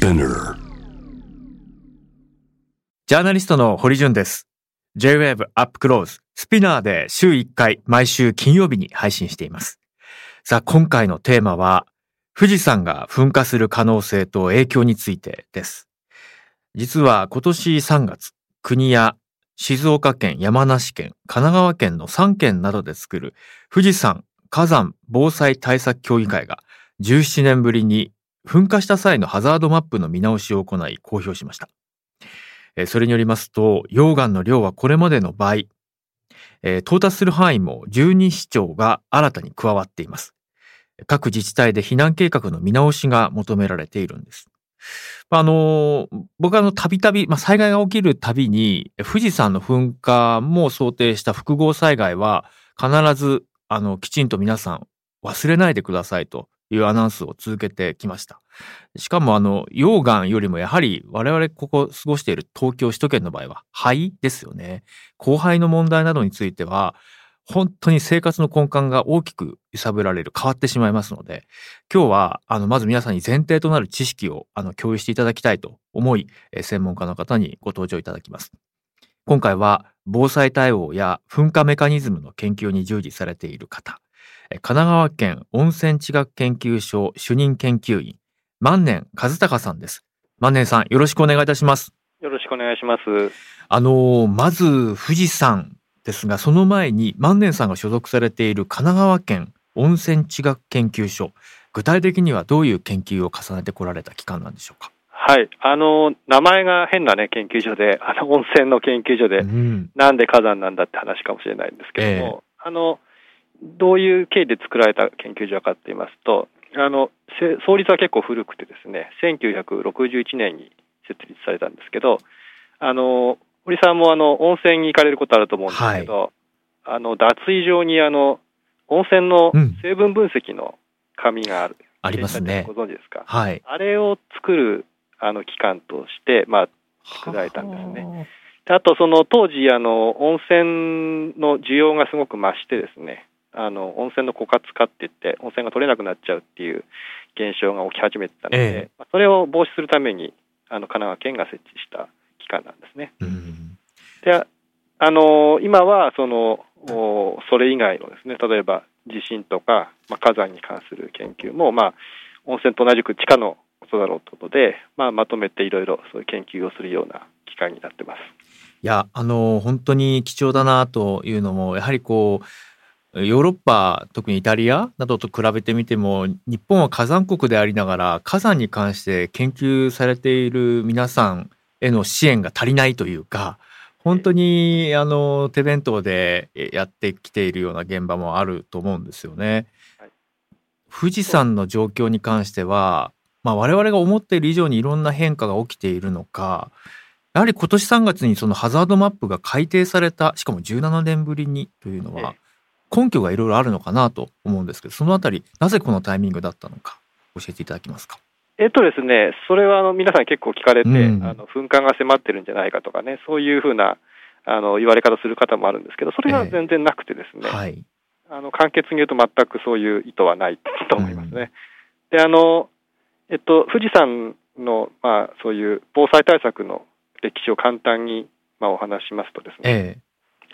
Spinner ジャーナリストの堀潤です。J-Wave Up Close スピナーで週1回毎週金曜日に配信しています。さあ、今回のテーマは富士山が噴火する可能性と影響についてです。実は今年3月、国や静岡県、山梨県、神奈川県の3県などで作る富士山火山防災対策協議会が17年ぶりに噴火した際のハザードマップの見直しを行い公表しました。それによりますと、溶岩の量はこれまでの倍、到達する範囲も12市町が新たに加わっています。各自治体で避難計画の見直しが求められているんです。あの僕はあの、たびたび、まあ、災害が起きるたびに、富士山の噴火も想定した複合災害は、必ず、あの、きちんと皆さん忘れないでくださいというアナウンスを続けてきました。しかもあの、溶岩よりもやはり我々ここ過ごしている東京首都圏の場合は肺ですよね。後輩の問題などについては、本当に生活の根幹が大きく揺さぶられる、変わってしまいますので、今日は、あの、まず皆さんに前提となる知識を、あの、共有していただきたいと思い、専門家の方にご登場いただきます。今回は、防災対応や噴火メカニズムの研究に従事されている方、神奈川県温泉地学研究所主任研究員、万年和孝さんです。万年さん、よろしくお願いいたします。よろしくお願いします。あのーまず富士山ですが、その前に万年さんが所属されている神奈川県温泉地学研究所、具体的にはどういう研究を重ねてこられた機関なんでしょうか？はい。あの、名前が変なね、研究所で、あの、温泉の研究所で、うん、なんで火山なんだって話かもしれないんですけども、あの、どういう経緯で作られた研究所かって言いますと、あの、せ創立は結構古くてですね、1961年に設立されたんですけど、あの、堀さんもあの、温泉に行かれることあると思うんですけど、あの、脱衣場にあの、温泉のうん成分分析の紙がある。ありますねご。存知ですか？はい。あれを作るあの機関として、まあ、作られたんですね。であと、その当時あの、温泉の需要がすごく増してですね、あの温泉の枯渇化って言って、温泉が取れなくなっちゃうっていう現象が起き始めてたので、ええまあそれを防止するために、あの神奈川県が設置した機関なんですね。うんであの今はそのおそれ以外のですね例えば地震とか、まあ、火山に関する研究も、まあ、温泉と同じく地下のことだろうということで、まあ、まとめていろいろそういう研究をするような機関になってます。いや、あの、本当に貴重だなというのも、やはりこう、ヨーロッパ、特にイタリアなどと比べてみても、日本は火山国でありながら、火山に関して研究されている皆さんへの支援が足りないというか、本当に、あの、手弁当でやってきているような現場もあると思うんですよねはい。富士山の状況に関しては、まあ、我々が思っている以上にいろんな変化が起きているのか、やはり今年3月にそのハザードマップが改定された、しかも17年ぶりにというのは、根拠がいろいろあるのかなと思うんですけど、そのあたり、なぜこのタイミングだったのか、教えていただけますか？えっとですね、それはあの皆さん結構聞かれて、うんあの噴火が迫ってるんじゃないかとかね、そういうふうなあの言われ方する方もあるんですけど、それが全然なくてですね、はい。あの簡潔に言うと全くそういう意図はないと思いますね。で、あの、えっと、富士山の、まあ、そういう防災対策の歴史を簡単に、まあ、お話ししますとですね、ええ。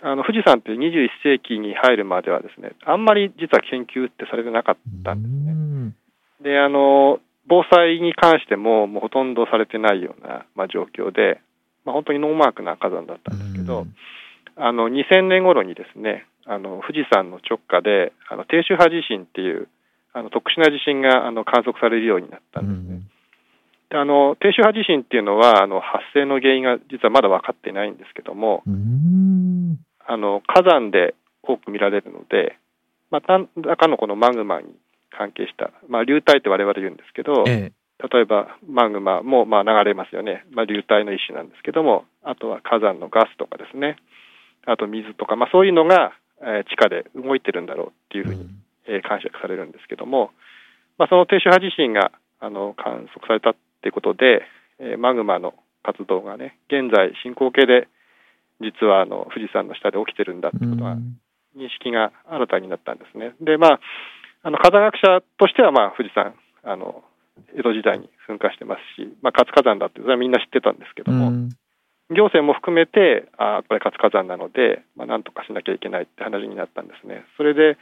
あの富士山って21世紀に入るまではですね、あんまり実は研究ってされてなかったんですね。うんで、あの、防災に関しても、もうほとんどされてないような、まあ、状況で、まあ、本当にノーマークな火山だったんですけど、あの2000年頃にですねあの富士山の直下であの低周波地震っていうあの特殊な地震があの観測されるようになったうんですね。あの低周波地震っていうのはあの発生の原因が実はまだ分かっていないんですけどもうん。あの火山で多く見られるので、まあ、何らかのこのマグマに関係した、まあ、流体って我々言うんですけど、ええ。例えばマグマもまあ流れますよね、まあ、流体の一種なんですけども、あとは火山のガスとかですね、あと水とか、まあ、そういうのが、えー地下で動いてるんだろうっていうふうに、えー解釈されるんですけども、まあ、その低周波地震があの観測されたっていうことで、えーマグマの活動がね、現在進行形で実はあの富士山の下で起きてるんだってことが認識が新たになったんですね。で、まあ、あの火山学者としては、まあ、富士山あの江戸時代に噴火してますし、まあ、活火山だってそれはみんな知ってたんですけども、うん行政も含めて、あーこれ活火山なので、まあ、なんとかしなきゃいけないって話になったんですね。それで、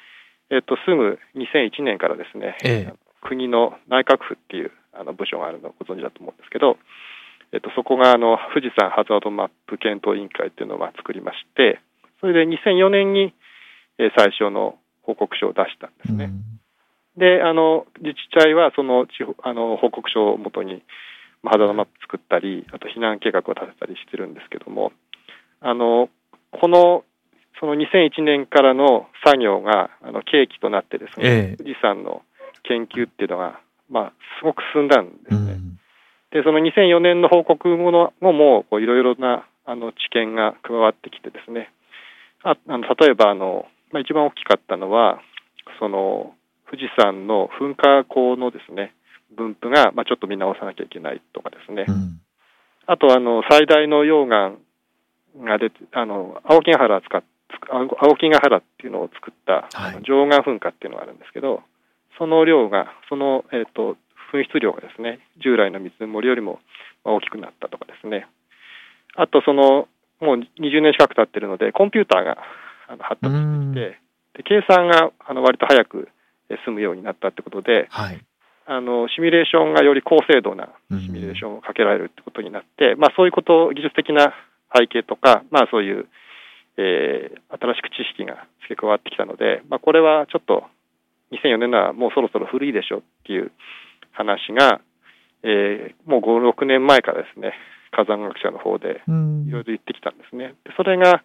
えっと、すぐ2001年からですね、ええ国の内閣府っていうあの部署があるのをご存知だと思うんですけど、えっと、そこがあの富士山ハザードマップ検討委員会っていうのをまあ作りまして、それで2004年にえー最初の報告書を出したんですね。で、あの自治体はその地方あの報告書をもとに、まあハザードマップ作ったり、あと避難計画を立てたりしてるんですけども、あのこのその2001年からの作業があの契機となってですね、ええ富士山の研究っていうのが、まあ、すごく進んだんですね。うん。で、その2004年の報告後の後も、いろいろなあの知見が加わってきてですね、ああの例えばあの、まあ、一番大きかったのは、その富士山の噴火口のですね、分布が、まあ、ちょっと見直さなきゃいけないとかですね、うん。あとあの最大の溶岩が出て、あの青木ヶ原使っ青青木ヶ原っていうのを作った、はい。あの溶岩噴火っていうのがあるんですけど、その量が、その、えー、と噴出量がですね、従来の水盛りよりもまあ大きくなったとかですね、あとその、もう20年近く経ってるので、コンピューターがあの発達うんして、で計算があの割と早くえ済むようになったってことで、はい。あのシミュレーションがより高精度なシミュレーションをかけられるってことになって、まあ、そういうこと、技術的な背景とか、まあ、そういう、えー新しく知識が付け加わってきたので、まあ、これはちょっと2004年のはもうそろそろ古いでしょっていう話が、えーもう5、6年前からですね、火山学者の方でうんいろいろ言ってきたんですね。でそれが、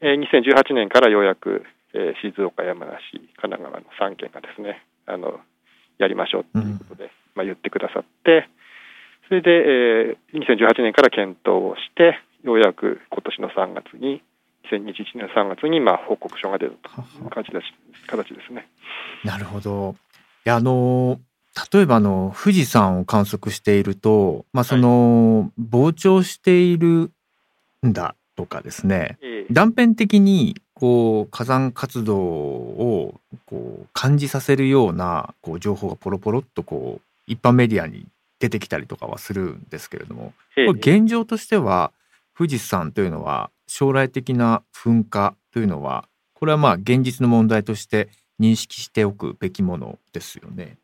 えー2018年からようやく、えー静岡、山梨、神奈川の3県がですね、あのやりましょうということで、まあ、言ってくださって、それで、えー2018年から検討をして、ようやく今年の3月に、2021年の3月にまあ報告書が出るという形です形ですね。なるほど。いや、あの、例えばあの、富士山を観測していると、まあ、その、膨張しているんだとかですね、えー断片的に、こう、火山活動を、こう、感じさせるような、こう、情報がポロポロっと、こう、一般メディアに出てきたりとかはするんですけれども、えーこれ現状としては富士山というのは将来的な噴火というのはこれはまあ現実の問題として認識しておくべきものですよね。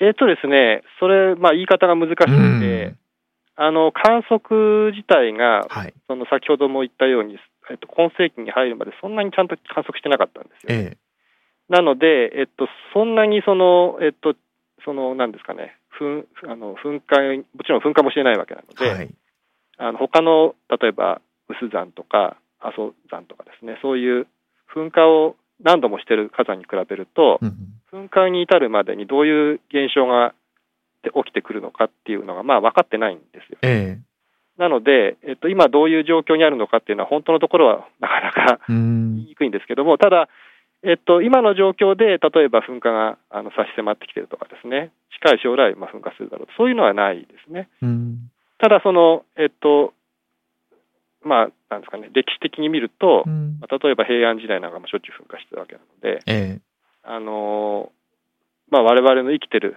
えーとですね、それ、まあ、言い方が難しくて、うんあの観測自体がはい。その先ほども言ったように、えっと、今世紀に入るまでそんなにちゃんと観測してなかったんですよ。えなので、えっと、そんなにその、えっと、その、なんですかね、噴あの噴火、もちろん噴火もしてないわけなので、えはい。あの他の、例えば、臼山とか阿蘇山とかですね、そういう噴火を何度もしてる火山に比べると、うん噴火に至るまでにどういう現象が起きてくるのかっていうのが、まあ、分かってないんですよ。えなので、えっと、今どういう状況にあるのかっていうのは、本当のところはなかなか言いにくいんですけども、ただ、えっと、今の状況で、例えば噴火があの差し迫ってきてるとかですね、近い将来、まあ、噴火するだろうと、そういうのはないですね。うんただ、その、えっと、まあ、なんですかね、歴史的に見るとう、んまあ例えば平安時代なんかもしょっちゅう噴火してるわけなので、ええあのまあ、我々の生きてる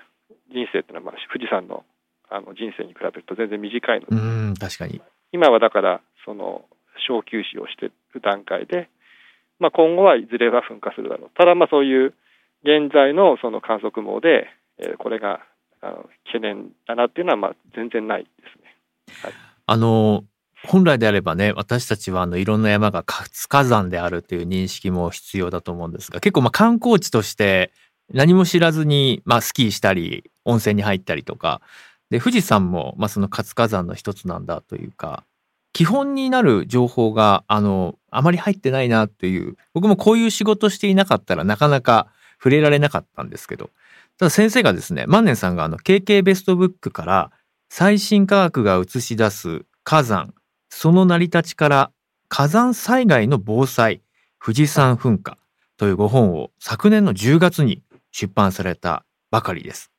人生っていうのは、まあ、富士山のあの人生に比べると全然短いので、うん確かに。今はだから、その小休止をしている段階で、まあ、今後はいずれは噴火するだろう。ただ、まあそういう現在のその観測網で、えーこれがあの懸念だなっていうのは、まあ全然ないですね。あの本来であればね私たちはあのいろんな山が活火山であるという認識も必要だと思うんですが結構まあ観光地として何も知らずに、まあ、スキーしたり温泉に入ったりとかで富士山も、まあ、その活火山の一つなんだというか基本になる情報があのあまり入ってないなという僕もこういう仕事していなかったらなかなか触れられなかったんですけどただ先生がですね万年さんがあの KK ベストブックから最新科学が映し出す火山その成り立ちから火山災害の防災富士山噴火というご本を昨年の10月に出版されたばかりです。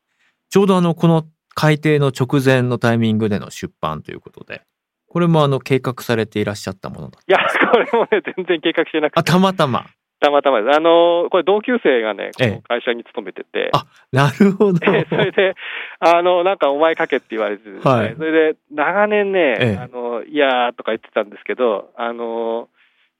ちょうどあのこの改定の直前のタイミングでの出版ということで、これもあの計画されていらっしゃったものだ。いや、これもね、全然計画してなくあ、て、たまたま。たまたまです。あの、これ同級生がね、この会社に勤めてて。あ、なるほど。それで、あの、なんかお前書けって言われてですね、はい、それで長年ね、あの、いやーとか言ってたんですけど、あの、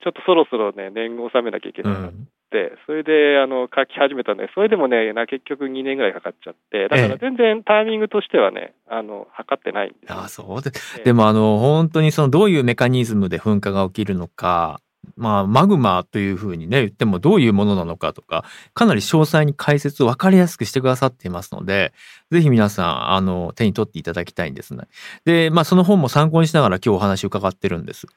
ちょっとそろそろね、年貢を納めなきゃいけないなって、うん、それで、あの、書き始めたんで、それでもね、な結局2年ぐらいかかっちゃって、だから全然タイミングとしてはね、あの、測ってないんです、あ、そうで、でもあの、本当にその、どういうメカニズムで噴火が起きるのか、まあ、マグマというふうにね、言ってもどういうものなのかとか、かなり詳細に解説を分かりやすくしてくださっていますので、ぜひ皆さん、あの、手に取っていただきたいんですね。で、まあ、その本も参考にしながら今日お話を伺ってるんです。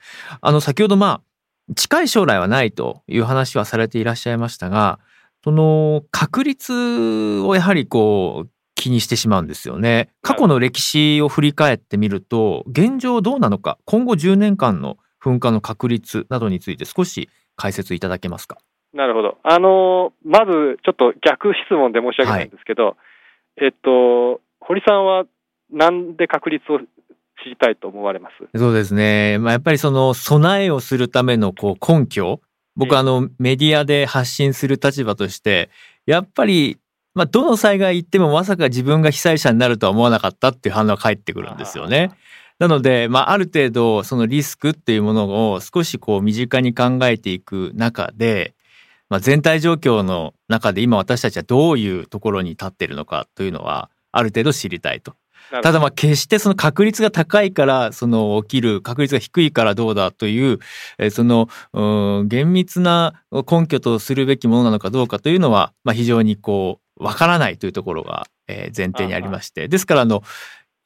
あの、先ほどまあ、近い将来はないという話はされていらっしゃいましたが、その確率をやはりこう気にしてしまうんですよね。過去の歴史を振り返ってみると、現状どうなのか、今後10年間の噴火の確率などについて少し解説いただけますか？なるほど。あの、まずちょっと逆質問で申し訳ないんですけど、はい、えっと、堀さんはなんで確率を知りたいと思われます？そうですね。まあ、やっぱりその備えをするためのこう根拠、僕あのメディアで発信する立場として、やっぱりまあ、どの災害行ってもまさか自分が被災者になるとは思わなかったっていう反応が返ってくるんですよね。なので、まあ、ある程度、そのリスクっていうものを少しこう身近に考えていく中で、まあ、全体状況の中で今私たちはどういうところに立っているのかというのは、ある程度知りたいと。ただまあ決してその確率が高いからその起きる確率が低いからどうだというその厳密な根拠とするべきものなのかどうかというのはまあ非常にこうわからないというところが前提にありましてですからあの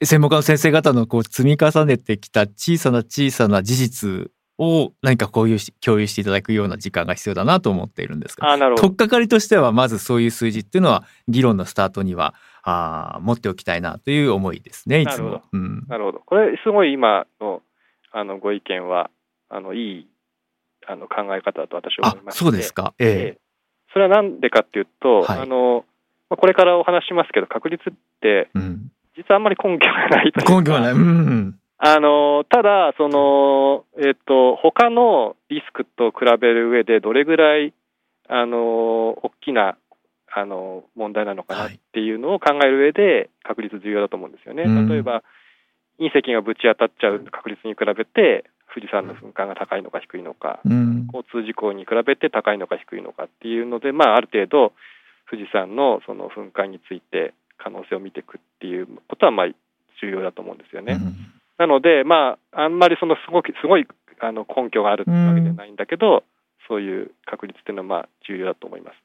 専門家の先生方のこう積み重ねてきた小さな小さな事実を何かこういう共有していただくような時間が必要だなと思っているんですが、取っかかりとしてはまずそういう数字っていうのは議論のスタートにはあ持っておきたいなという思いですね、いつも。うん、なるほど。これすごい今のあのご意見はあのいいあの考え方だと私は思いますそうですか。ええ。それはなんでかっていうと、はい、あのこれからお話しますけど確率って、うん実はあんまり根拠がないとい。根拠がない。うん。あの、ただ、その、えっ、と、他のリスクと比べる上でどれぐらい、あの、大きな、あの、問題なのかなっていうのを考える上で確率重要だと思うんですよね。例えば、隕石がぶち当たっちゃう確率に比べて、富士山の噴火が高いのか低いのか、うん、交通事故に比べて高いのか低いのかっていうので、まあ、ある程度、富士山のその噴火について可能性を見ていくっていうことはまあ重要だと思うんですよね。うん、なので、まあ、あんまりそのすごくすごいあの根拠があるわけじゃないんだけど、うん、そういう確率っていうのはまあ重要だと思います。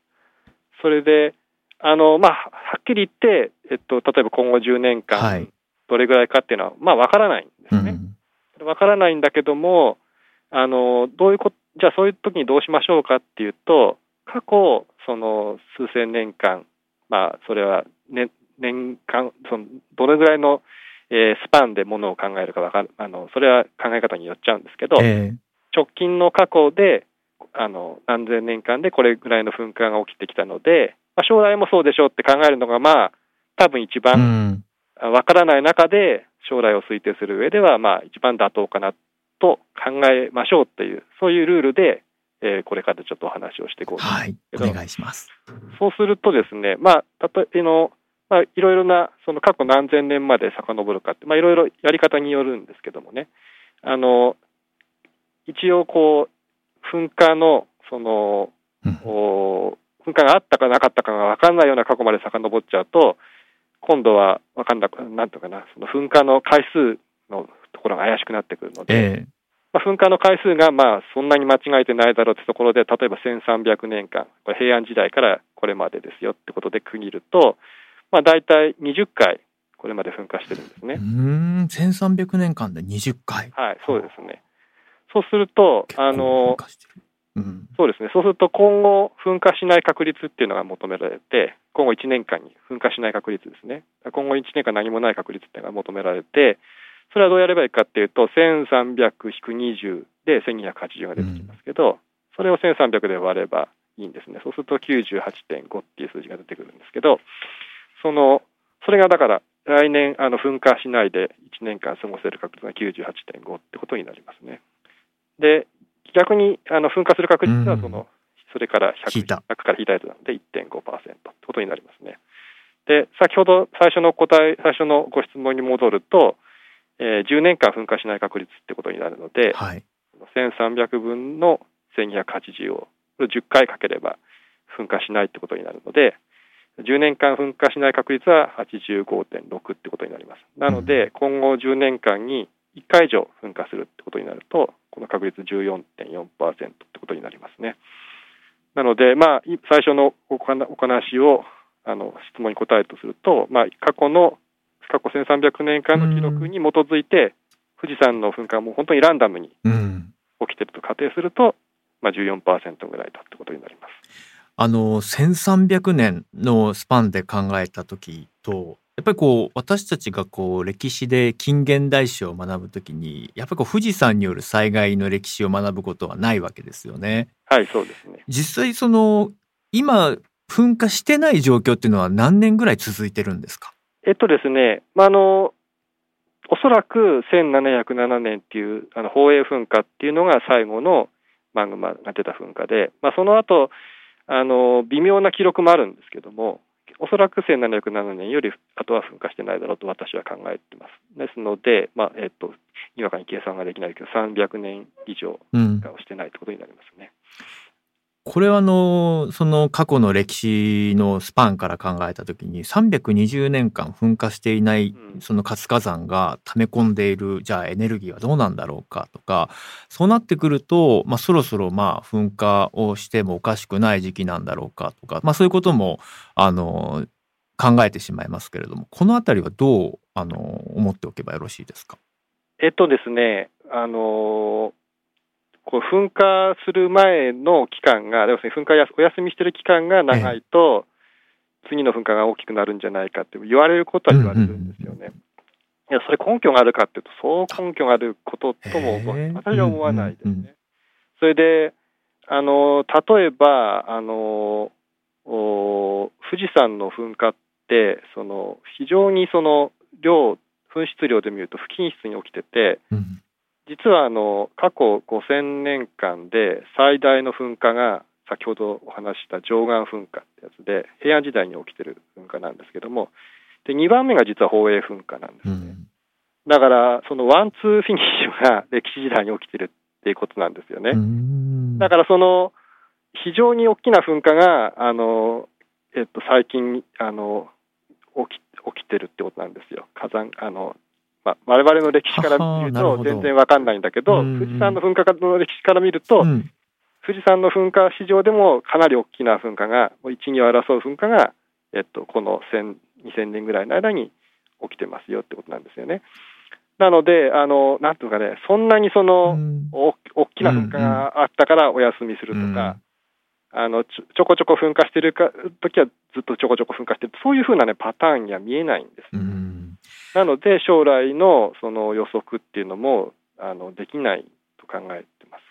それで、あのまあ、はっきり言って、えっと、例えば今後10年間、どれぐらいかっていうのは、まあ、わからないんですね。わ、うん、からないんだけども、あのどういうこじゃあそういう時にどうしましょうかっていうと、過去、その数千年間、まあ、それは、ね、年間、そのどれぐらいの、えー、スパンでものを考えるかわかる、あの、それは考え方によっちゃうんですけど、えー、直近の過去で、あの、何千年間でこれぐらいの噴火が起きてきたので、まあ、将来もそうでしょうって考えるのが、まあ、多分一番わからない中で将来を推定する上では、まあ、一番妥当かなと考えましょうっていう、そういうルールで、えー、これからちょっとお話をしていこうと思いますはい、お願いします。そうするとですね、まあ、例えの、まあ、いろいろな、その過去何千年まで遡るかって、まあ、いろいろやり方によるんですけどもね、あの、一応こう、噴火の、その、うん、噴火があったかなかったかが分かんないような過去まで遡っちゃうと、今度は分かんなく、なんとかな、その噴火の回数のところが怪しくなってくるので、えー、まあ、噴火の回数がまあそんなに間違えてないだろうってところで、例えば1300年間、これ平安時代からこれまでですよってことで区切ると、まあ、大体20回、これまで噴火してるんですね。うん、1300年間で20回。はい、そうですね。そうすると、あの、うん、そうですね。そうすると今後噴火しない確率っていうのが求められて、今後1年間に噴火しない確率ですね。今後1年間何もない確率っていうのが求められて、それはどうやればいいかっていうと、1300-20で1280が出てきますけど、それを1300で割ればいいんですね。そうすると98.5っていう数字が出てくるんですけど、その、それがだから、来年、あの、噴火しないで1年間過ごせる確率が98.5ってことになりますね。で、逆に、あの、噴火する確率はその、それから引い 100, た100から引いたやつなので1.5%ってことになりますね。で、先ほど最初の答え、最初のご質問に戻ると、えー10年間噴火しない確率ってことになるので、はい。1300分の1280をこれ10回かければ噴火しないってことになるので、10年間噴火しない確率は85.6ってことになります。なので、今後10年間に1回以上噴火するってことになると、この確率14.4%ってことになりますね。なので、まあ、い最初のお話お話をあの質問に答えるとすると、まあ、過去の過去1300年間の記録に基づいて、富士山の噴火はもう本当にランダムにうん。起きてると仮定すると、まあ、14%ぐらいだってことになります。あの、1300年のスパンで考えた時と、やっぱりこう、私たちがこう、歴史で近現代史を学ぶときに、やっぱりこう、富士山による災害の歴史を学ぶことはないわけですよね。はい、そうですね。実際その、今、噴火してない状況っていうのは何年ぐらい続いてるんですか？えっとですね、まあ、あのおそらく1707年っていうあの宝永噴火っていうのが最後のマグマが出た噴火で、まあ、その後あの微妙な記録もあるんですけども、おそらく1707年より後は噴火してないだろうと私は考えてます。ですので、まあえっと、今かに計算ができないけど、300年以上うん噴。火をしてないってことになりますね。これはあの、その過去の歴史のスパンから考えたときに、320年間噴火していないうん。その活火山が溜め込んでいる、じゃあエネルギーはどうなんだろうかとか、そうなってくると、まあそろそろまあ噴火をしてもおかしくない時期なんだろうかとか、まあそういうことも、あの、考えてしまいますけれども、このあたりはどう、あの、思っておけばよろしいですか？えっとですね、あのこう噴火する前の期間が、要するに噴火やお休みしてる期間が長いと、次の噴火が大きくなるんじゃないかって言われることは言われるんですよね。いや、それ根拠があるかっていうと、そう根拠があることとも私は思わないですね。それで、あの例えば、あのお富士山の噴火って、その非常にその量、噴出量で見ると不均質に起きてて、うん。実はあの過去5000年間で最大の噴火が先ほどお話しした貞観噴火ってやつで平安時代に起きてる噴火なんですけどもで2番目が実は宝永噴火なんですね、うん。だからそのワンツーフィニッシュが 歴史時代に起きてるっていうことなんですよね、うん。だからその非常に大きな噴火があの、えっと、最近あの起き起きてるってことなんですよ。火山あのまあ、我々の歴史から見ると全然わかんないんだけど、うん富士山の噴火の歴史から見ると、うん。富士山の噴火史上でもかなり大きな噴火が、1、2を争う噴火が、えっと、この1000 2000年ぐらいの間に起きてますよってことなんですよね。なので、あのなんていうかね、そんなにその、うん。お大きな噴火があったからお休みするとか、あのちょちょこちょこ噴火してるか時はずっとちょこちょこ噴火してる、そういうふうな、ね、パターンには見えないんです。うんなので、将来のその予測っていうのもあのできないと考えてます。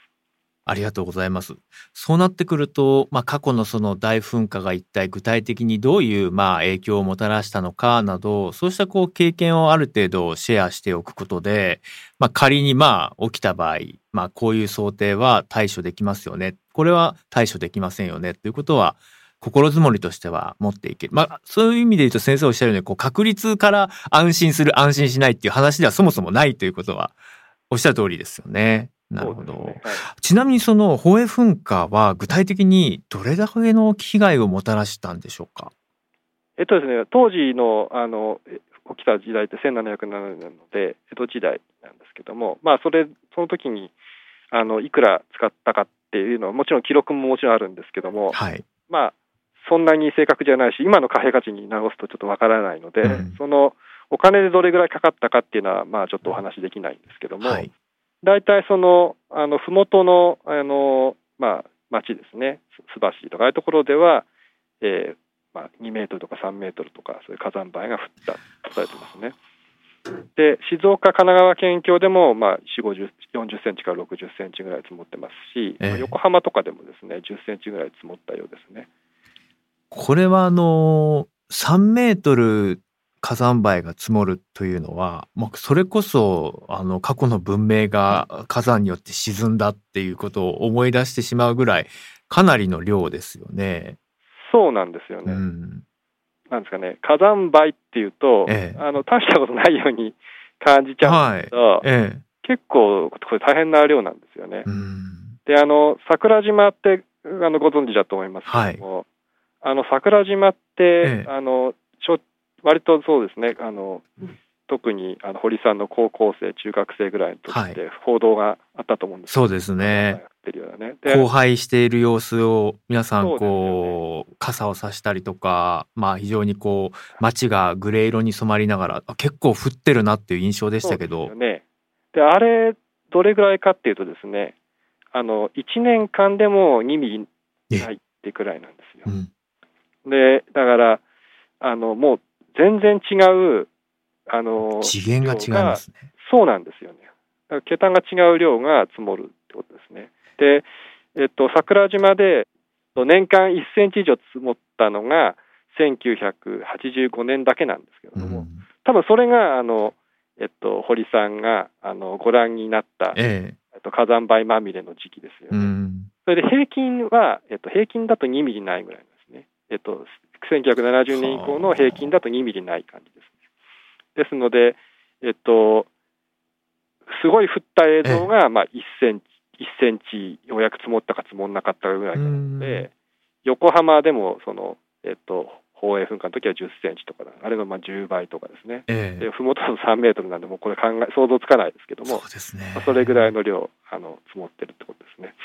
ありがとうございます。そうなってくると、まあ、過去のその大噴火が一体具体的にどういうまあ影響をもたらしたのかなど、そうしたこう経験をある程度シェアしておくことで、まあ、仮にまあ起きた場合、まあ、こういう想定は対処できますよね。これは対処できませんよね。ということは、心づもりとしては持っていける。まあ、そういう意味で言うと先生おっしゃるように、こう確率から安心する、安心しないっていう話ではそもそもないということは、おっしゃる通りですよね。なるほど。ねはいちなみにその宝永噴火は具体的にどれだけの被害をもたらしたんでしょうか？えっとですね、当時のあのえ起きた時代って1707年なので、江戸時代なんですけども、まあ、それ、その時にあのいくら使ったかっていうのは、もちろん記録ももちろんあるんですけども、はい。まあ、そんなに正確じゃないし、今の貨幣価値に直すとちょっとわからないので、うんそのお金でどれぐらいかかったかっていうのは、まあ、ちょっとお話できないんですけども、はい。大体その、あの、ふもとの、あの、まあ、町ですね、す須橋とかああいうところでは、えーまあ、2メートルとか3メートルとか、そういう火山灰が降ったとされてますね。で、静岡、神奈川県境でも、まあ、4、50、40センチから60センチぐらい積もってますし、ええまあ横浜とかでもですね、10センチぐらい積もったようですね。これはあの、3メートル火山灰が積もるというのは、まあ、それこそ、あの、過去の文明が火山によって沈んだっていうことを思い出してしまうぐらい、かなりの量ですよね。そうなんですよね。うん。なんですかね、火山灰っていうと、ええあの大したことないように感じちゃうんはいですけ。ど、ええ。結構これ大変な量なんですよね。うん。で、あの桜島ってあのご存知だと思いますけども、あの桜島って、ええあのちょ割とそうですね、あの特にあの堀さんの高校生、中学生ぐらいの時って報道があったと思うんですそうですね。やってるようなね。で荒廃している様子を皆さんこう傘を差したりとかまあ非常にこう街がグレー色に染まりながらあ結構降ってるなっていう印象でしたけどね。で、あれ、どれぐらいかっていうとですね、あの、1年間でも2ミリないってくらいなんですよう。んで、だから、あの、もう全然違う、あの、次元が違いますね。そうなんですよね。だから桁が違う量が積もるってことですね。で、えっと、桜島で年間1センチ以上積もったのが1985年だけなんですけれども、うん多分それが、あの、えっと、堀さんがあのご覧になった、ええっと、火山灰まみれの時期ですよえ。うね。ん。それで平均は、えっと、平均だと2ミリないぐらい。えっと、1970年以降の平均だと2ミリない感じですね。ですので、えっと、すごい降った映像が、まあ、1センチ、1センチようやく積もったか積もんなかったかぐらいなので、横浜でも、その、えっと、宝永噴火の時は10センチとかだ、あれのまあ10倍とかですね。ええで、ふもとだと3メートルなんで、もうこれ考え、想像つかないですけどもそう、ですねまあ。それぐらいの量、あの、積もってるってことですね。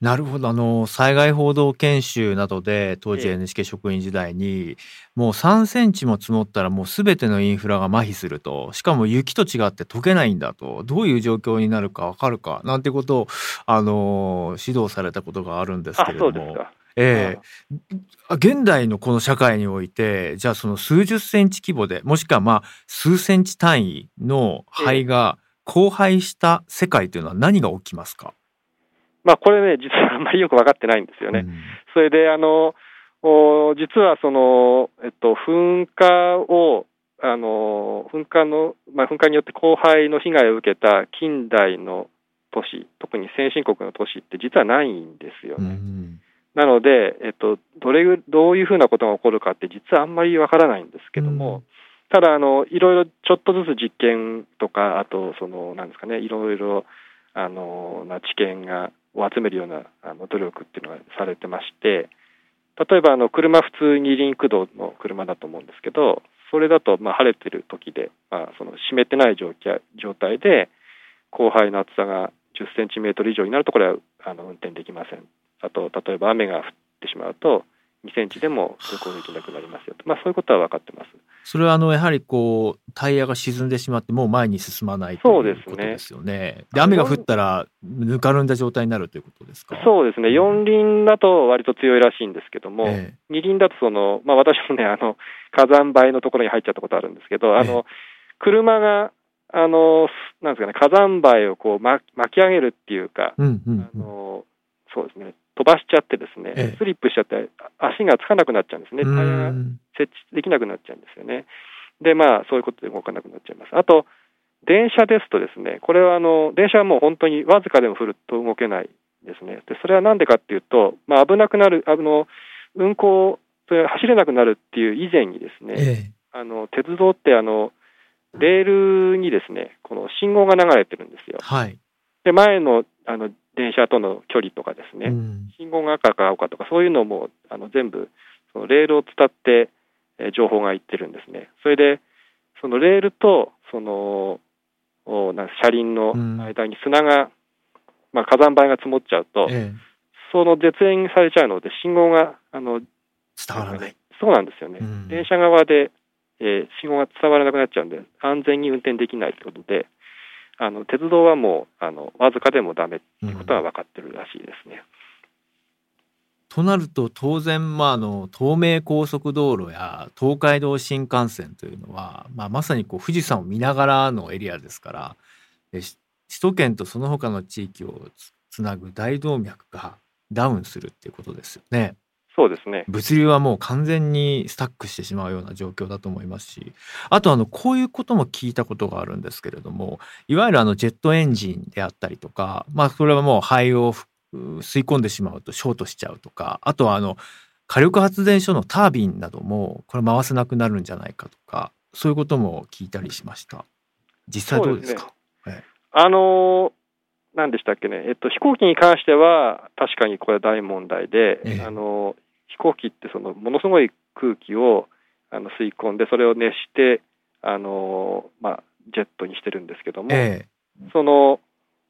なるほど。あの、災害報道研修などで、当時ええ。NHK 職員時代に、もう3センチも積もったらもうすべてのインフラが麻痺すると、しかも雪と違って溶けないんだと、どういう状況になるかわかるか、なんてことを、あの、指導されたことがあるんですあけ、れども。え現代のこの社会において、じゃあその数十センチ規模で、もしくはまあ数センチ単位の灰が荒廃した世界というのは何が起きますか？まあ、これね、実はあんまりよく分かってないんですよね。うんそれで、あの、お実はその、えっと、噴火を、あの、噴火の、まあ、噴火によって荒廃の被害を受けた近代の都市、特に先進国の都市って実はないんですようね。んなので、えっと、どれぐ、どういうふうなことが起こるかって実はあんまりわからないんですけども、ただ、あの、いろいろちょっとずつ実験とか、あと、その、なんですかね、いろいろ、あの、な知見が、を集めるようなあの努力っていうのがされてまして、例えば、あの、車普通二輪駆動の車だと思うんですけど、それだと、まあ、晴れてる時で、まあ、その、湿ってない状況状態で、広範囲の厚さが10センチメートル以上になると、これは、あの、運転できません。あと、例えば雨が降ってしまうと、2センチでも通行できなくなりますよと。まあ、そういうことは分かってます。それはあのやはりこうタイヤが沈んでしまってもう前に進まないとそうですねいうことですよね。で雨が降ったらぬかるんだ状態になるということですか？そうですね、四輪だと割と強いらしいんですけども、え二輪だとその、まあ、私もね、あの火山灰のところに入っちゃったことあるんですけど、あえの車があのなんですかね、火山灰をこう巻巻き上げるっていうか、えうんうんあのそうですね、飛ばしちゃってですね、ええスリップしちゃって、あ足がつかなくなっちゃうんですね、うん。タイヤがうん設置できなくなっちゃうんですよね。で、まあ、そういうことで動かなくなっちゃいます。あと、電車ですとですね、これはあの、電車はもう本当にわずかでも降ると動けないですね。で、それはなんでかっていうと、まあ、危なくなる、あの、運行、それ走れなくなるっていう以前にですね、ええあの、鉄道ってあの、レールにですね、この信号が流れてるんですよ。はい。で、前の、あの、電車との距離とかですね、うん信号が赤か青かとか、そういうのもあの全部、そのレールを伝って、えー情報がいってるんですね。それで、そのレールと、その、おな車輪の間に砂が、まあ、火山灰が積もっちゃうと、ええその絶縁されちゃうので、信号が、あの、伝わらない。そうなんですよね。うん電車側で、えー信号が伝わらなくなっちゃうんで、安全に運転できないということで、あの鉄道はもうあのわずかでもダメってことは分かってるらしいですね。となると当然、まあ、あの東名高速道路や東海道新幹線というのは、まあ、まさにこう富士山を見ながらのエリアですから首都圏とその他の地域をつなぐ大動脈がダウンするっていうことですよね。そうですね。物流はもう完全にスタックしてしまうような状況だと思いますし。あとあのこういうことも聞いたことがあるんですけれどもいわゆるあのジェットエンジンであったりとかまあそれはもう灰をふ吸い込んでしまうとショートしちゃうとか、あとはあの、火力発電所のタービンなども、これ回せなくなるんじゃないかとか、そういうことも聞いたりしました。実際どうですか？あの何でしたっけね、えっと、飛行機に関しては、確かにこれは大問題で、ええ、あの飛行機ってそのものすごい空気をあの吸い込んで、それを熱して、あのまあ、ジェットにしてるんですけども、え、その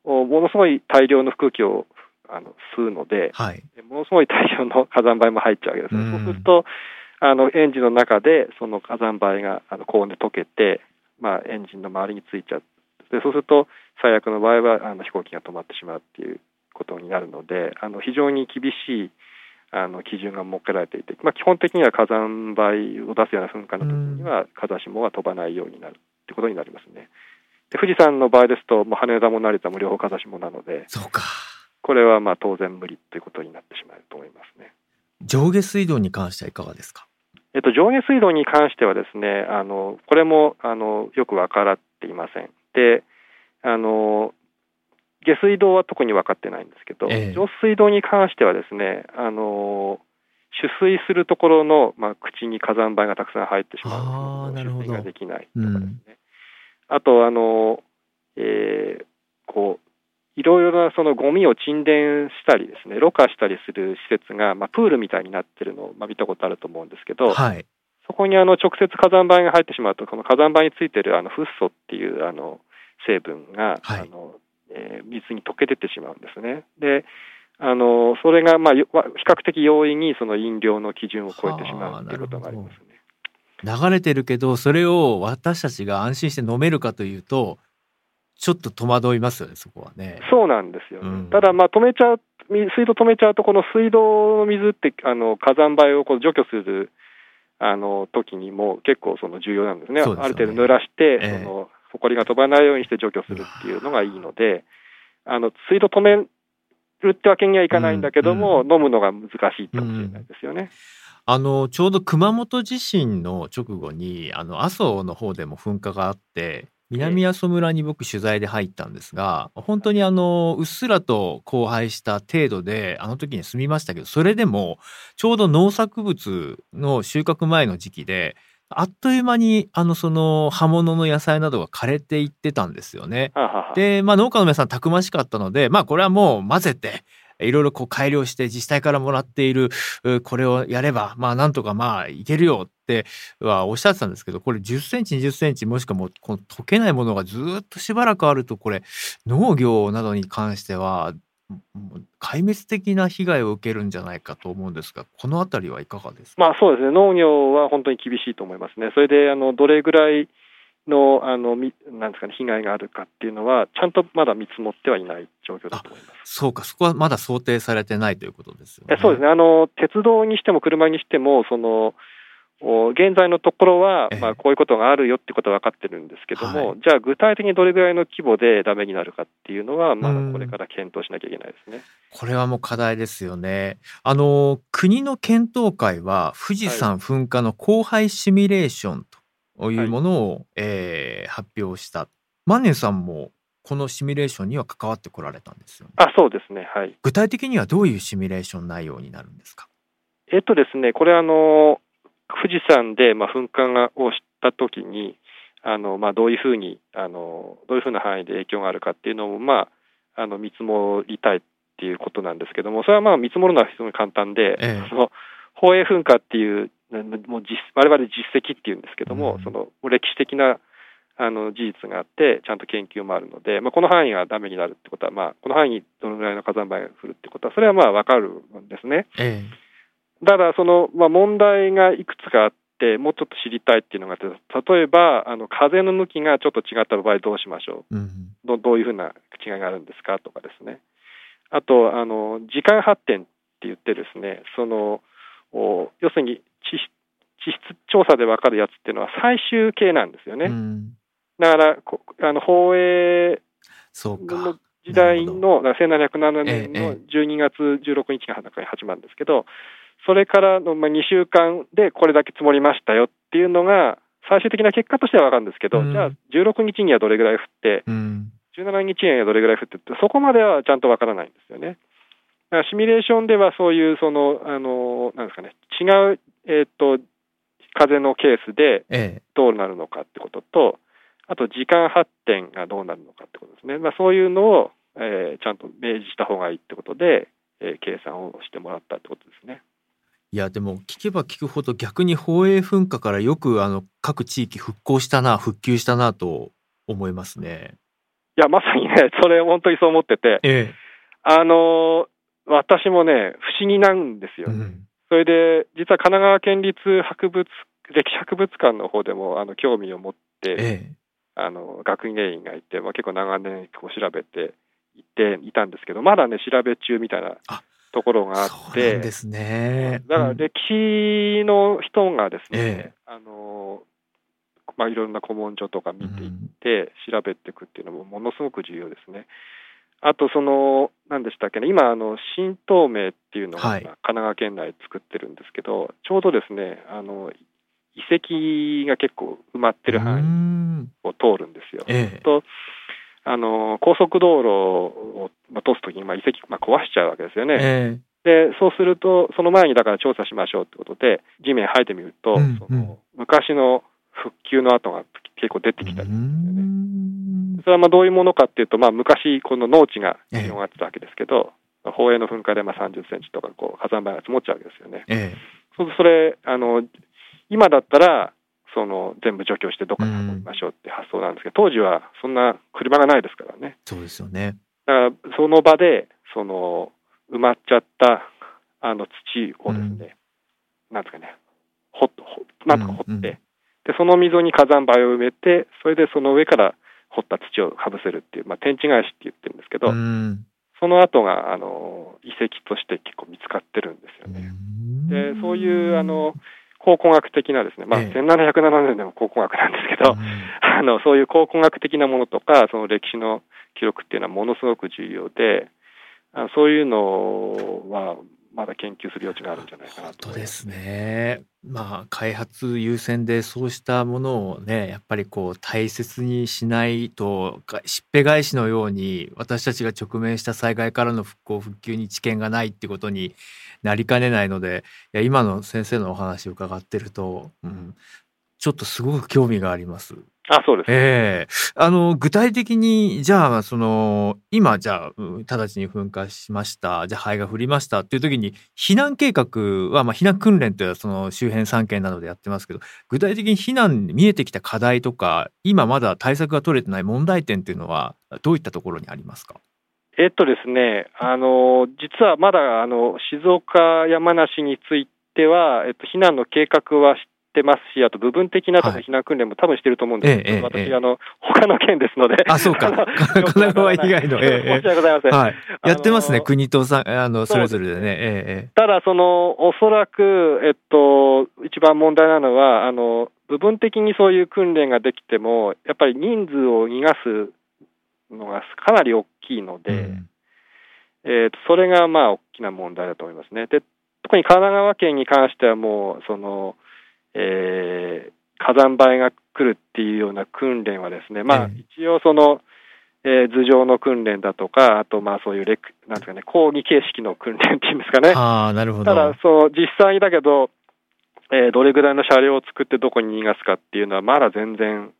ものすごい大量の空気をあの吸うので、はい、ものすごい大量の火山灰も入っちゃうわけです、ね、そうするとあのエンジンの中でその火山灰があの高温で溶けて、まあ、エンジンの周りについちゃってそうすると最悪の場合はあの飛行機が止まってしまうっていうことになるのであの非常に厳しいあの基準が設けられていて、まあ、基本的には火山灰を出すような噴火の時には風下が飛ばないようになるってことになりますね。で富士山の場合ですともう羽田も成田も両方風下なのでそうかこれはまあ当然無理ということになってしまうと思いますね。上下水道に関してはいかがですか？えっと、上下水道に関してはですね、あのこれもあのよく分からっていません。で、あの下水道は特に分かってないんですけど、え上水道に関してはですね、あの取水するところの、まあ、口に火山灰がたくさん入ってしまう取水ができないとかですね。うん、あとあの、えー、こういろいろなそのゴミを沈殿したりですね、ろ過したりする施設が、まあ、プールみたいになってるのを、まあ、見たことあると思うんですけど、はい、そこにあの直接火山灰が入ってしまうと、この火山灰についてるあのフッ素っていうあの成分が、はい、あのえー、水に溶け出てしまうんですね。であのそれが、まあ、比較的容易にその飲料の基準を超えてしまうということがありますね。流れてるけどそれを私たちが安心して飲めるかというとちょっと戸惑いますよね、そこはね。そうなんですよ、ねうん、ただ、まあ、止めちゃう、水道止めちゃうと、この水道の水ってあの火山灰をこう除去するあの時にも結構その重要なんですね、すねある程度濡らして、えー、その埃が飛ばないようにして除去するっていうのがいいので、あの水道止めるってわけにはいかないんだけども、うんうん、飲むのが難しいかもしれないですよね。うんあのちょうど熊本地震の直後にあの阿蘇の方でも噴火があって南阿蘇村に僕取材で入ったんですが、本当にあの、うっすらと荒廃した程度で、あの時に住みましたけど、それでも、ちょうど農作物の収穫前の時期で、あっという間に、あの、その、葉物の野菜などが枯れていってたんですよね。で、まあ農家の皆さんたくましかったので、まあこれはもう混ぜて、いろいろこう改良して自治体からもらっている、これをやれば、まあなんとかまあいけるよってはおっしゃってたんですけど、これ10センチ、20センチ、もしくはもうこの溶けないものがずっとしばらくあると、これ農業などに関しては、壊滅的な被害を受けるんじゃないかと思うんですが、このあたりはいかがですか、まあ、そうですね、農業は本当に厳しいと思いますね。それであのどれぐらいのあのなんですかね被害があるかっていうのはちゃんとまだ見積もってはいない状況だと思います。そうか、そこはまだ想定されてないということですよね。そうですね。あの鉄道にしても車にしてもその現在のところは、まあ、こういうことがあるよってことは分かってるんですけども、はい、じゃあ具体的にどれぐらいの規模でダメになるかっていうのは、まだこれから検討しなきゃいけないですね。これはもう課題ですよね。あの、国の検討会は富士山噴火の荒廃シミュレーションというものを、はい、えー、発表した。万年さんもこのシミュレーションには関わってこられたんですよね。あ、そうですね。はい。具体的にはどういうシミュレーション内容になるんですか？えっとですね、これあの、富士山で、まあ、噴火がをしたときに、あのまあ、どういうふうにあの、どういうふうな範囲で影響があるかっていうのを、まあ、あの見積もりたいっていうことなんですけども、それはまあ見積もるのは非常に簡単で、ええ、その宝永噴火っていう、もう実我々実績っていうんですけども、うん、その歴史的なあの事実があって、ちゃんと研究もあるので、まあ、この範囲がダメになるってことは、まあ、この範囲にどのぐらいの火山灰が降るってことは、それはまあ分かるんですね。ええただ、その、まあ、問題がいくつかあって、もうちょっと知りたいっていうのがあって、例えば、あの風の向きがちょっと違った場合どうしましょう、うん、どどういうふうな違いがあるんですかとかですね。あと、あの時間発展って言ってですね、そのお要するに地地質調査で分かるやつっていうのは最終形なんですよね。うん、だからこあの放映の時代の1707年の12月16日が始まるんですけど、それからの2週間でこれだけ積もりましたよっていうのが、最終的な結果としては分かるんですけど、うん、じゃあ16日にはどれぐらい降って、うん、17日にはどれぐらい降ってって、そこまではちゃんと分からないんですよね。だからシミュレーションではそういうそのあのなんですかね違うえっ、と風のケースでええ。どうなるのかってことと、あと時間発展がどうなるのかってことですね。まあそういうのを、えーちゃんと明示した方がいいってことで、えー計算をしてもらったってことですね。いや、でも聞けば聞くほど逆に宝永噴火からよくあの各地域復興したな、復旧したなと思いますね。いや、まさにね、それ本当にそう思ってて、えあのー私もね、不思議なんですえ。よ。うん。それで、実は神奈川県立博物、歴史博物館の方でも、あの、興味を持って、ええ。あの、学芸員がいて、まあ、結構長年こう調べていていたんですけど、まだね、調べ中みたいなあところがあって、ですね。だからうん歴史の人がですね、ええあの、まあ、いろんな古文書とか見ていっうんて、調べていくっていうのもものすごく重要ですね。あと、その、何でしたっけね、今、あの、新東名っていうのが、はい神奈川県内で作ってるんですけど、ちょうどですね、あの、遺跡が結構埋まってる範囲うんを通るんですよ。ええ。とあの高速道路をまあ通すときに、まあ、遺跡、まあ、壊しちゃうわけですよね。えで、そうすると、その前にだから調査しましょうってことで、地面生えてみると、うんその昔の復旧の跡が結構出てえ。きたり、うんそれはまあどういうものかっていうと、まあ、昔、この農地がええ広がってたわけですけど、宝永の噴火でまあ30センチとかこう火山灰が積もっちゃうわけですよね。ええ。そうするとそれあの、今だったらその全部除去してどっかに運びましょうって発想なんですけど、当時はそんな車がないですからね。そうですよね。だからその場でその埋まっちゃったあの土をですね、なんですかね、ほっほなんとか掘って、うんうんでその溝に火山灰を埋めて、それでその上から掘った土をかぶせるっていう、まあ、天地返しって言ってるんですけど、うんその後があの遺跡として結構見つかってるんですよね。でそういうあの考古学的なですね、まあ、ええ。1707年でも考古学なんですけど、うん。あのそういう考古学的なものとか、その歴史の記録っていうのはものすごく重要で、あそういうのはまだ研究する余地があるんじゃないかなと。ですね。まあ開発優先でそうしたものをねやっぱりこう大切にしないとしっぺ返しのように私たちが直面した災害からの復興復旧に知見がないってことになりかねないのでいや今の先生のお話を伺ってると、うん、ちょっとすごく興味があります。あ、そうです。ええあの、具体的に、じゃあ、その、今、じゃあ、うん直ちに噴火しました、じゃあ、灰が降りましたっていう時に、避難計画は、まあ、避難訓練というのは、その周辺3県などでやってますけど、具体的に避難に見えてきた課題とか、今まだ対策が取れてない問題点っていうのは、どういったところにありますか？えっとですね、あの実はまだあの静岡、山梨については、えっと、避難の計画はしてますし、あと部分的な避難訓練も多分してると思うんですけど、えええええ私、えあの他の県ですので、あ、そうか。神奈川以外の、ええ申し訳ございません。はい。やってますね、国とさ、あの、それぞれでね。ええただ、そのおそらく、えっと、一番問題なのはあの、部分的にそういう訓練ができても、やっぱり人数を逃がすのがかなり大きいので、ええうんえーとそれがまあ大きな問題だと思いますね。で特に神奈川県に関してはもうその、えー火山灰が来るっていうような訓練はですね、まあええ一応その、えー頭上の訓練だとか、あとまあそういうレクなんですかね講義形式の訓練っていうんですかね。ああ、なるほど。ただそう実際だけど、えーどれぐらいの車両を作ってどこに逃がすかっていうのはまだ全然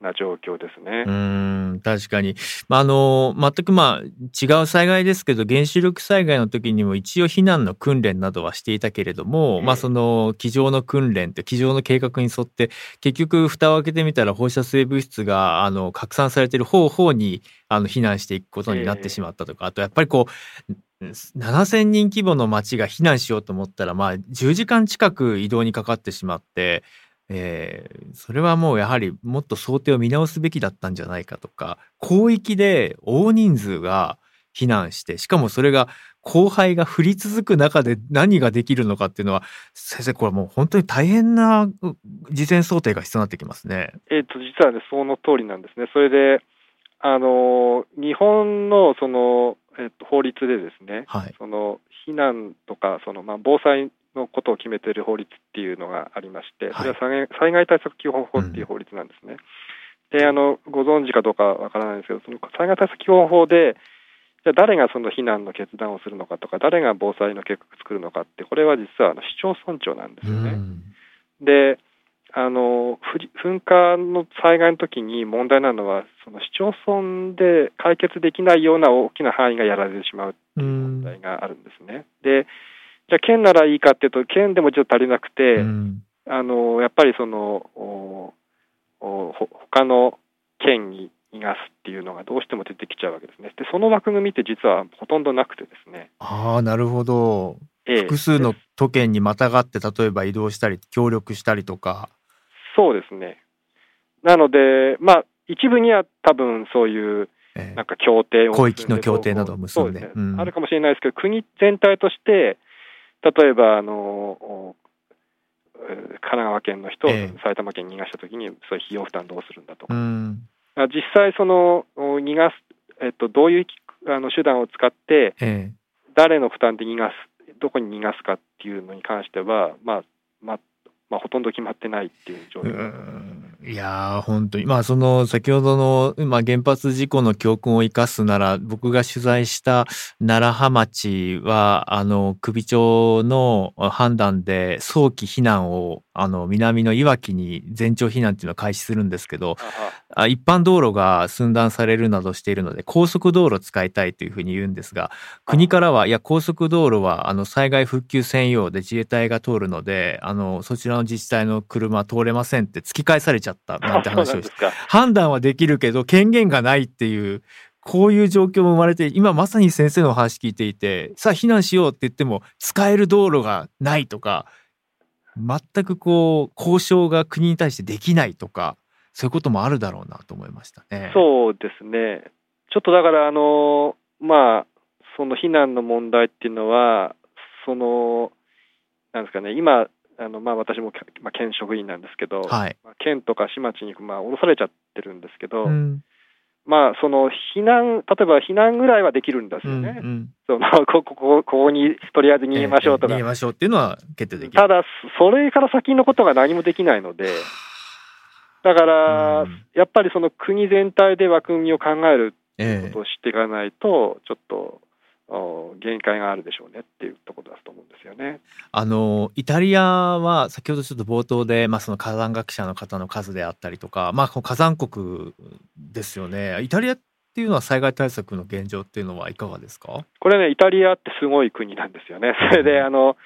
な状況ですね。うーん、確かに。まあ、あの、全くまあ、違う災害ですけど、原子力災害の時にも一応避難の訓練などはしていたけれども、ええまあ、その、机上の訓練って、机上の計画に沿って、結局、蓋を開けてみたら放射性物質が、あの、拡散されている方方に、あの、避難していくことになってしまったとか、あと、やっぱりこう、7000人規模の町が避難しようと思ったら、まあ、10時間近く移動にかかってしまって、えーそれはもうやはりもっと想定を見直すべきだったんじゃないかとか広域で大人数が避難してしかもそれが降灰が降り続く中で何ができるのかっていうのは先生これもう本当に大変なう事前想定が必要になってきますね。えっと実はね、その通りなんですね。それで、あの日本のその、えっと法律でですね、はい。その避難とかその、まあ、防災のことを決めている法律っていうのがありまして、それは災害対策基本法っていう法律なんですね。であのご存知かどうかわからないんですけど、その災害対策基本法で、じゃあ誰がその避難の決断をするのかとか、誰が防災の計画を作るのかって、これは実はあの市町村長なんですよね。であの噴火の災害の時に問題なのは、その市町村で解決できないような大きな範囲がやられてしまうっていう問題があるんですね。で、じゃあ県ならいいかっていうと、県でもちょっと足りなくて、あのやっぱりそのおお他の県に逃がすっていうのがどうしても出てきちゃうわけですね。で、その枠組みって実はほとんどなくてですね。ああ、なるほど。ええ、複数の都県にまたがって例えば移動したり協力したりとか。そうですね。なのでまあ一部には多分そういうなんか協定を、広域の協定などを結んで、ね。うん、あるかもしれないですけど国全体として例えばあの神奈川県の人を埼玉県に逃がしたときに、そういう費用負担どうするんだとか、うん、実際その逃がす、えっと、どういうあの手段を使って、誰の負担で逃がすどこに逃がすかっていうのに関しては、まあ、まあ、まあ、ほとんど決まってないっていう状況いや本当に、まあ、その先ほどの、まあ、原発事故の教訓を生かすなら、僕が取材した楢葉町は、あの首長の判断で早期避難をあの南のいわきに全町避難っていうのを開始するんですけど、あ一般道路が寸断されるなどしているので、高速道路を使いたいというふうに言うんですが、国からは、いや、高速道路はあの災害復旧専用で自衛隊が通るので、あのそちらの自治体の車通れませんって突き返されちゃったなんて話をして、判断はできるけど権限がないっていう、こういう状況も生まれて、今まさに先生の話聞いていて、さあ避難しようって言っても使える道路がないとか、全くこう交渉が国に対してできないとかそういうこともあるだろうなと思いましたね。そうですねちょっとだからあのまあその避難の問題っていうのはそのなんですかね今あのまあ私も、まあ、県職員なんですけど、はい、県とか市町にまあ降ろされちゃってるんですけど、うん、まあ、その避難、例えば避難ぐらいはできるんですよね。うんうん、そのこ こここにとりあえず逃げましょうとか、えー、逃げましょうっていうのは決定できる。ただ、それから先のことが何もできないので、だから、うん、やっぱりその国全体で枠組みを考えることをしていかないと、ちょっと限界があるでしょうねっていうところだと思うんですよね。あのイタリアは先ほどちょっと冒頭で、まあ、その火山学者の方の数であったりとか、まあ、火山国ですよね。イタリアっていうのは災害対策の現状っていうのはいかがですか？これねイタリアってすごい国なんですよね。それで、あの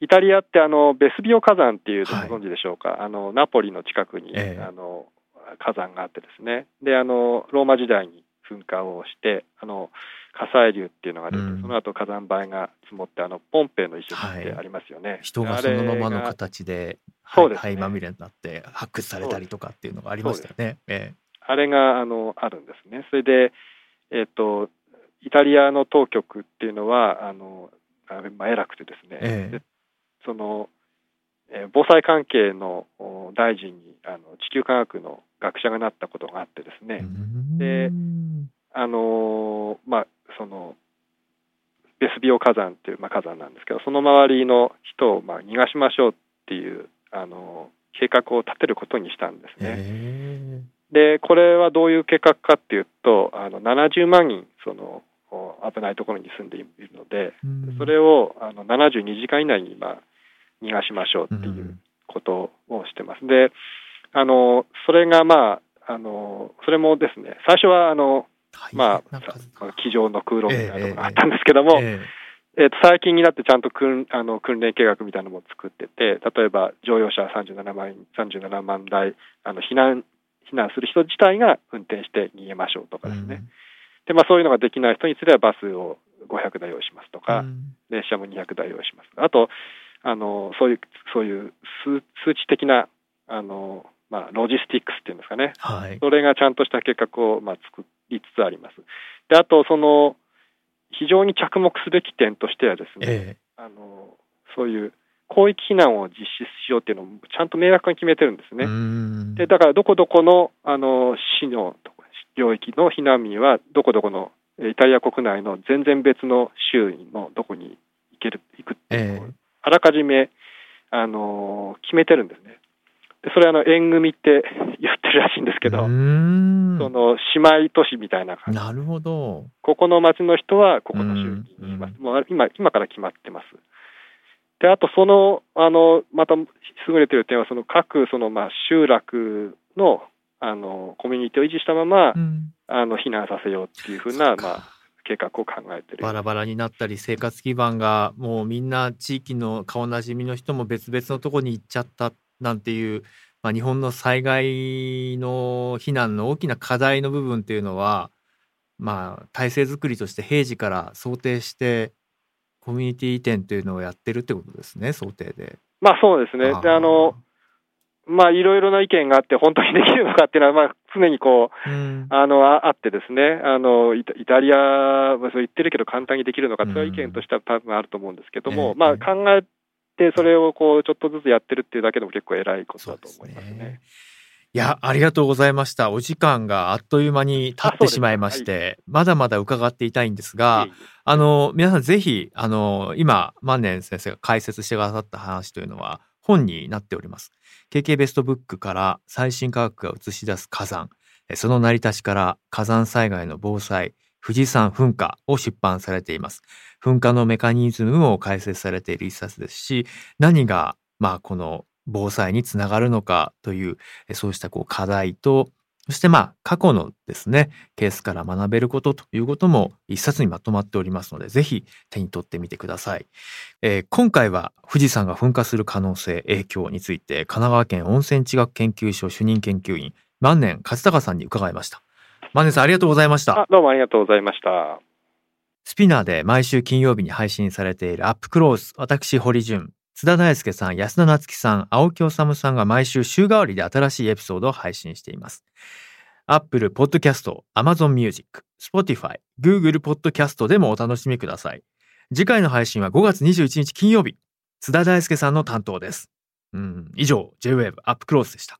イタリアってあのベスビオ火山っていうご存知でしょうか、はい、あのナポリの近くに、えー、あの火山があってですねであのローマ時代に噴火をしてあの火砕流っていうのが出て、うん、その後火山灰が積もってあのポンペイの石ってありますよね、はい、人がそのままの形でそうです、ね、灰まみれになって発掘されたりとかっていうのがありましたよね。えあれがあのあるんですね。それで、えーと、イタリアの当局っていうのはあのまあ、偉くてですね、えでその、えー、防災関係の大臣にあの地球科学の学者がなったことがあってですね、であのまあそのベスビオ火山っていう、まあ、火山なんですけどその周りの人をまあ逃がしましょうっていうあの計画を立てることにしたんですね。でこれはどういう計画かっていうとあの70万人その危ないところに住んでいるので、それをあの72時間以内に今逃がしましょうっていうことをしてます。であのそれがまああのそれもですね最初はあのまあ、机上の空論みたいなのがあったんですけども、えー、えー、と最近になってちゃんと訓あの訓練計画みたいなのも作ってて、例えば乗用車37万 ,37 万台あの避難、避難する人自体が運転して逃げましょうとかですね、うん、でまあ、そういうのができない人にすればバスを500台用意しますとか、うん、列車も200台用意します。あとあのそういうそういう数値的なあのまあ、ロジスティックスっていうんですかね、はい、それがちゃんとした計画を、まあ、作りつつあります。であとその非常に着目すべき点としてはですね、ええ、あのそういう広域避難を実施しようっていうのをちゃんと明確に決めてるんですね。でだからどこどこのあの市の領域の避難民はどこどこのイタリア国内の全然別の州のどこに行ける行くっていうのを、あらかじめあの決めてるんですね。でそれあの縁組って言ってるらしいんですけど、その姉妹都市みたいな感じ。なるほど。ここの町の人はここの州にいます。もう今今から決まってます。で、あとその、あの、また優れてる点は、その各、その、まあ、集落の、あの、コミュニティを維持したまま、うん、あの、避難させようっていうふうな、まあ、計画を考えてる。バラバラになったり、生活基盤が、もうみんな地域の顔なじみの人も別々のとこに行っちゃったなんていう、まあ、日本の災害の避難の大きな課題の部分っていうのは、まあ、体制づくりとして平時から想定してコミュニティ移転というのをやってるってことですね、想定で。まあそうですね。で、あの、まあいろいろな意見があって、本当にできるのかっていうのは、まあ常にこう、うん、あの、あってですね、あの、イタリアはそう言ってるけど簡単にできるのか、そういう意見としては多分あると思うんですけども、うん、まあ考えて、それをこう、ちょっとずつやってるっていうだけでも結構偉いことだと思いますね。いや、ありがとうございました。お時間があっという間に経ってしまいまして、はい、まだまだ伺っていたいんですが、あの、皆さんぜひ、あの、今、万年先生が解説してくださった話というのは本になっております。KK ベストブックから最新科学が映し出す火山、その成り立ちから火山災害の防災、富士山噴火を出版されています。噴火のメカニズムを解説されている一冊ですし、何が、まあ、この防災につながるのかという、そうしたこう課題と、そしてまあ過去のですね、ケースから学べることということも一冊にまとまっておりますので、ぜひ手に取ってみてください。えー、今回は富士山が噴火する可能性、影響について、神奈川県温泉地学研究所主任研究員、万年勝高さんに伺いました。万年さんありがとうございました。どうもありがとうございました。スピナーで毎週金曜日に配信されているアップクローズ、私堀潤、津田大介さん、安田夏樹さん、青木治さんが毎週週替わりで新しいエピソードを配信しています。Apple Podcast、Amazon Music、Spotify、Google Podcast でもお楽しみください。次回の配信は5月21日金曜日。津田大介さんの担当です。うん、以上、J-Wave アップクロースでした。